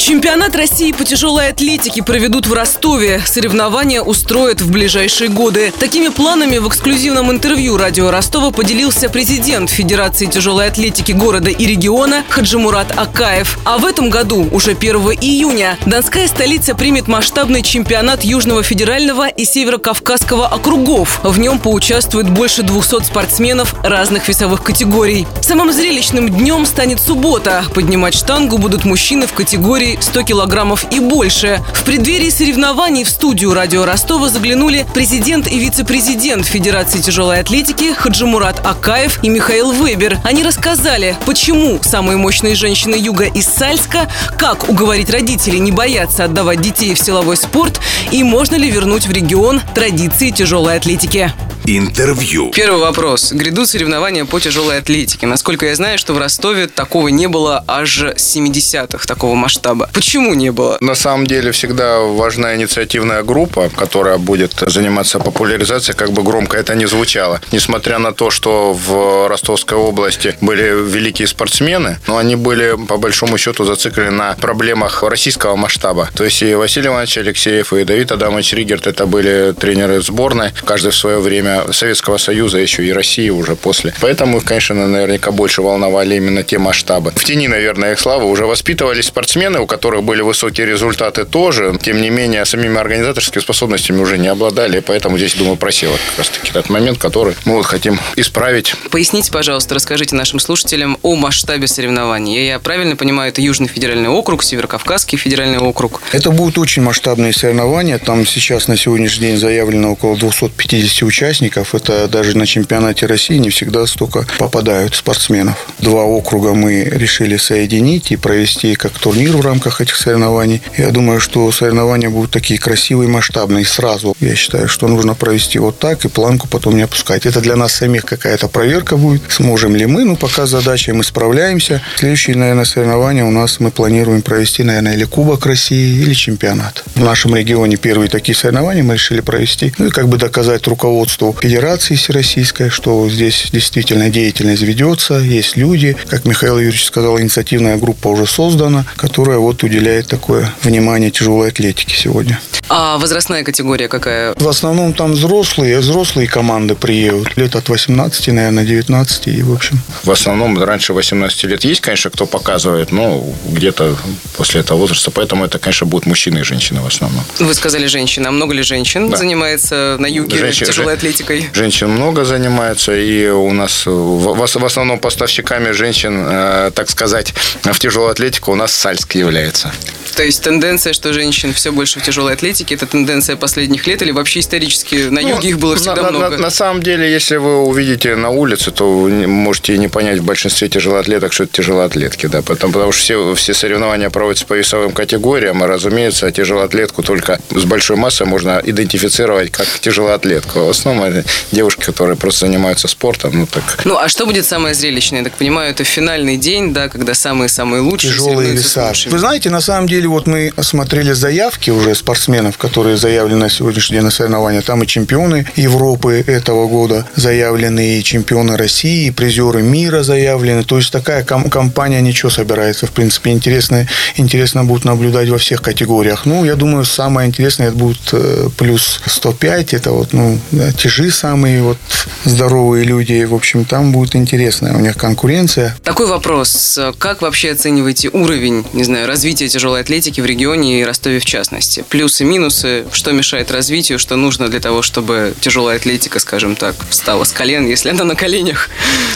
Чемпионат России по тяжелой атлетике проведут в Ростове. Соревнования устроят в ближайшие годы. Такими планами в эксклюзивном интервью радио Ростова поделился президент Федерации тяжелой атлетики города и региона Хаджимурат Акаев. А в этом году, уже 1 июня, Донская столица примет масштабный чемпионат Южного федерального и Северо-Кавказского округов. В нем поучаствует больше 200 спортсменов разных весовых категорий. Самым зрелищным днем станет суббота. Поднимать штангу будут мужчины в категории 100 килограммов и больше. В преддверии соревнований в студию радио Ростова заглянули президент и вице-президент Федерации тяжелой атлетики Хаджимурат Акаев и Михаил Вебер. Они рассказали, почему самые мощные женщины Юга из Сальска, как уговорить родителей не бояться отдавать детей в силовой спорт и можно ли вернуть в регион традиции тяжелой атлетики. Интервью. Первый вопрос. Грядут соревнования по тяжелой атлетике. Насколько я знаю, что в Ростове такого не было аж с 70-х, такого масштаба. Почему не было? На самом деле всегда важна инициативная группа, которая будет заниматься популяризацией, как бы громко это ни звучало. Несмотря на то, что в Ростовской области были великие спортсмены, но они были по большому счету зациклены на проблемах российского масштаба. То есть и Василий Иванович Алексеев, и Давид Адамович Ригерт, это были тренеры сборной, каждый в свое время Советского Союза, еще и России уже после. Поэтому их, конечно, наверняка больше волновали именно те масштабы. В тени, наверное, их славы уже воспитывались спортсмены, у которых были высокие результаты тоже. Тем не менее, самими организаторскими способностями уже не обладали. Поэтому здесь, думаю, просел как раз-таки этот момент, который мы вот хотим исправить. Поясните, пожалуйста, расскажите нашим слушателям о масштабе соревнований. Я правильно понимаю, это Южный федеральный округ, Северокавказский федеральный округ. Это будут очень масштабные соревнования. Там сейчас на сегодняшний день заявлено около 250 участников участников. Это даже на чемпионате России не всегда столько попадают спортсменов. Два округа мы решили соединить и провести как турнир в рамках этих соревнований. Я думаю, что соревнования будут такие красивые, масштабные сразу. Я считаю, что нужно провести вот так и планку потом не опускать. Это для нас самих какая-то проверка будет. Сможем ли мы? Ну, пока задача, мы справляемся. Следующие, наверное, соревнования у нас мы планируем провести, наверное, или Кубок России, или чемпионат. В нашем регионе первые такие соревнования мы решили провести. Ну и как бы доказать руководству Федерации Всероссийской, что здесь действительно деятельность ведется, есть люди. Как Михаил Юрьевич сказал, инициативная группа уже создана, которая вот уделяет такое внимание тяжелой атлетике сегодня. А возрастная категория какая? В основном там взрослые, взрослые команды приедут. Лет от 18, наверное, 19 и в общем. В основном раньше 18 лет есть, конечно, кто показывает, но где-то после этого возраста. Поэтому это, конечно, будут мужчины и женщины в основном. Вы сказали женщины. А много ли женщин да. занимается на юге Женщин, тяжелой атлетикой? Женщин много занимается. И у нас в, в основном поставщиками женщин, э, так сказать, в тяжелую атлетику у нас Сальск является. То есть тенденция, что женщин все больше в тяжелой атлетике, это тенденция последних лет или вообще исторически на ну, юге их было всегда на, много? На, на самом деле, если вы увидите на улице, то вы можете не понять в большинстве тяжелоатлеток, что это тяжелоатлетки, да, потому, потому что все, все соревнования проводятся по весовым категориям, и, разумеется, тяжелоатлетку только с большой массой можно идентифицировать как тяжелоатлетку. В основном это девушки, которые просто занимаются спортом, ну так. Ну, а что будет самое зрелищное? Я так понимаю, это финальный день, да, когда самые-самые лучшие Тяжелые веса. Вы знаете, на самом деле, вот мы осмотрели заявки уже спортсменов, которые заявлены на сегодняшний день на соревнования. Там и чемпионы Европы этого года заявлены, и чемпионы России, и призеры мира заявлены. То есть такая ком- компания ничего собирается. В принципе, интересно, интересно будет наблюдать во всех категориях. Ну, я думаю, самое интересное это будет э, плюс 105. Это вот, ну, тяжи самые вот здоровые люди. В общем, там будет интересная у них конкуренция. Такой вопрос. Как вообще оцениваете уровень, не знаю, развития тяжелой атлетики в регионе и Ростове в частности? Плюсы, минусы, что мешает развитию, что нужно для того, чтобы тяжелая атлетика, скажем так, встала с колен, если она на коленях?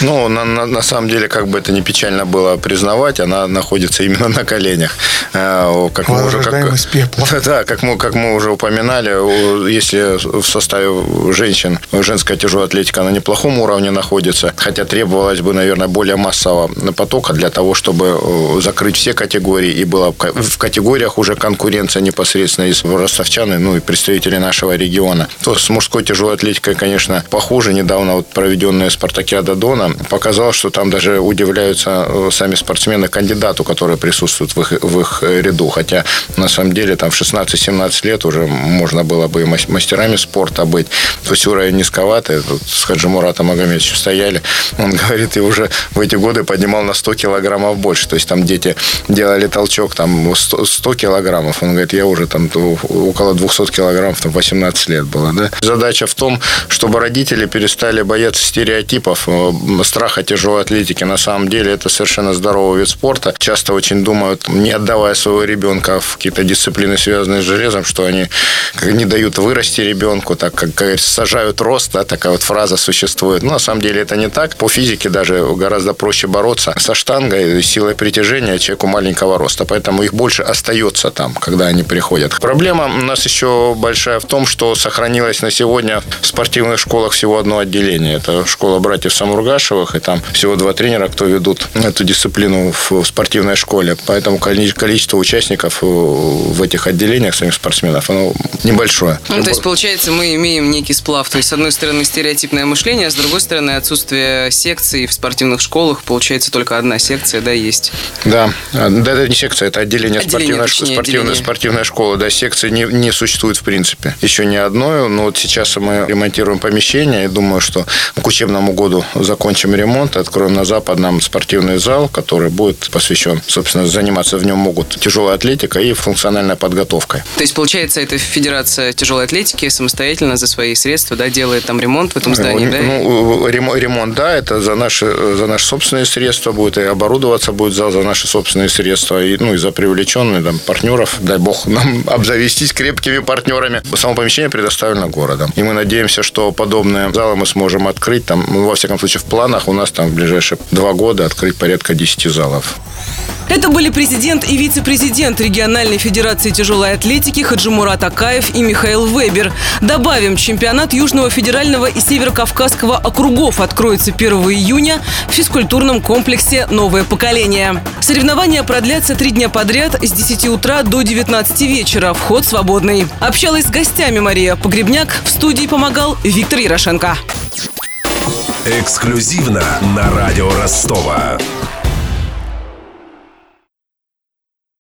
Ну, на, на, на самом деле, как бы это не печально было признавать, она находится именно на коленях. Э, как мы уже, как, из пепла. Да, как мы, как мы уже упоминали, если в составе женщин женская тяжелая атлетика на неплохом уровне находится, хотя требовалось бы, наверное, более массового потока для того, чтобы закрыть все категории и было в категориях уже конкуренция непосредственно из ростовчан, ну и представителей нашего региона. То с мужской тяжелой атлетикой, конечно, похуже. Недавно вот проведенная спартакиада Дона показала, что там даже удивляются э, сами спортсмены кандидату, которые присутствуют в их, в их ряду. Хотя на самом деле там в 16-17 лет уже можно было бы и мастерами спорта быть. То есть уровень низковатый. Тут с Хаджимуратом Магомедовичем стояли. Он говорит, и уже в эти годы поднимал на 100 килограммов больше. То есть там дети делали толчок там 100, 100 килограммов. Он говорит, я уже там около 200 килограммов, там 18 лет было. Да? Задача в том, чтобы родители перестали бояться стереотипов, э, страха тяжелой атлетики. На самом деле это совершенно здоровый вид спорта. Часто очень думают, не отдавая своего ребенка в какие-то дисциплины, связанные с железом, что они не дают вырасти ребенку, так как сажают рост, да, такая вот фраза существует. Но на самом деле это не так. По физике даже гораздо проще бороться со штангой, силой притяжения человеку маленького роста. Поэтому их больше остается там, когда они приходят. Проблема у нас еще большая в том, что сохранилось на сегодня в спортивных школах всего одно отделение. Это школа братьев Самургашевых, и там всего два тренера, кто ведут эту дисциплину в спортивной школе. Поэтому количество участников в этих отделениях самих спортсменов, оно небольшое. Ну, то есть, получается, мы имеем некий сплав. То есть, с одной стороны, стереотипное мышление, а с другой стороны, отсутствие секций в спортивных школах. Получается, только одна секция, да, есть. Да, да это не секция, это отделение, спортивной, точнее, спортивной, отделение. спортивной школы. Да, секции не, не существует в принципе. Еще ни одной. Но вот сейчас мы ремонтируем помещение и думаю, что к учебному году закончим ремонт, откроем на западном спортивный зал, который будет посвящен, собственно, заниматься в нем могут тяжелая атлетика и функциональная подготовка. То есть, получается, это Федерация тяжелой атлетики самостоятельно за свои средства да, делает там ремонт в этом здании, ну, да? Ну, ремонт, да, это за наши, за наши собственные средства будет, и оборудоваться будет зал за наши собственные средства, и, ну, и за привлеченные там, партнеров, дай бог нам обзавестись крепкими партнерами. Само помещение предоставлено городом. И мы надеемся, что подобные залы мы сможем открыть, там, ну, во всяком случае, в планах у нас там в ближайшие два года открыть порядка 10 залов. Это были президент и вице-президент региональной федерации тяжелой атлетики Хаджимурат Акаев и Михаил Вебер. Добавим, чемпионат Южного федерального и Северокавказского округов откроется 1 июня в физкультурном комплексе «Новое поколение». Соревнования продлятся три дня подряд с 10 утра до 19 вечера. Вход свободный. Общалась с гостями Мария Погребняк. В студии помогал Виктор Ярошенко. Эксклюзивно на радио Ростова.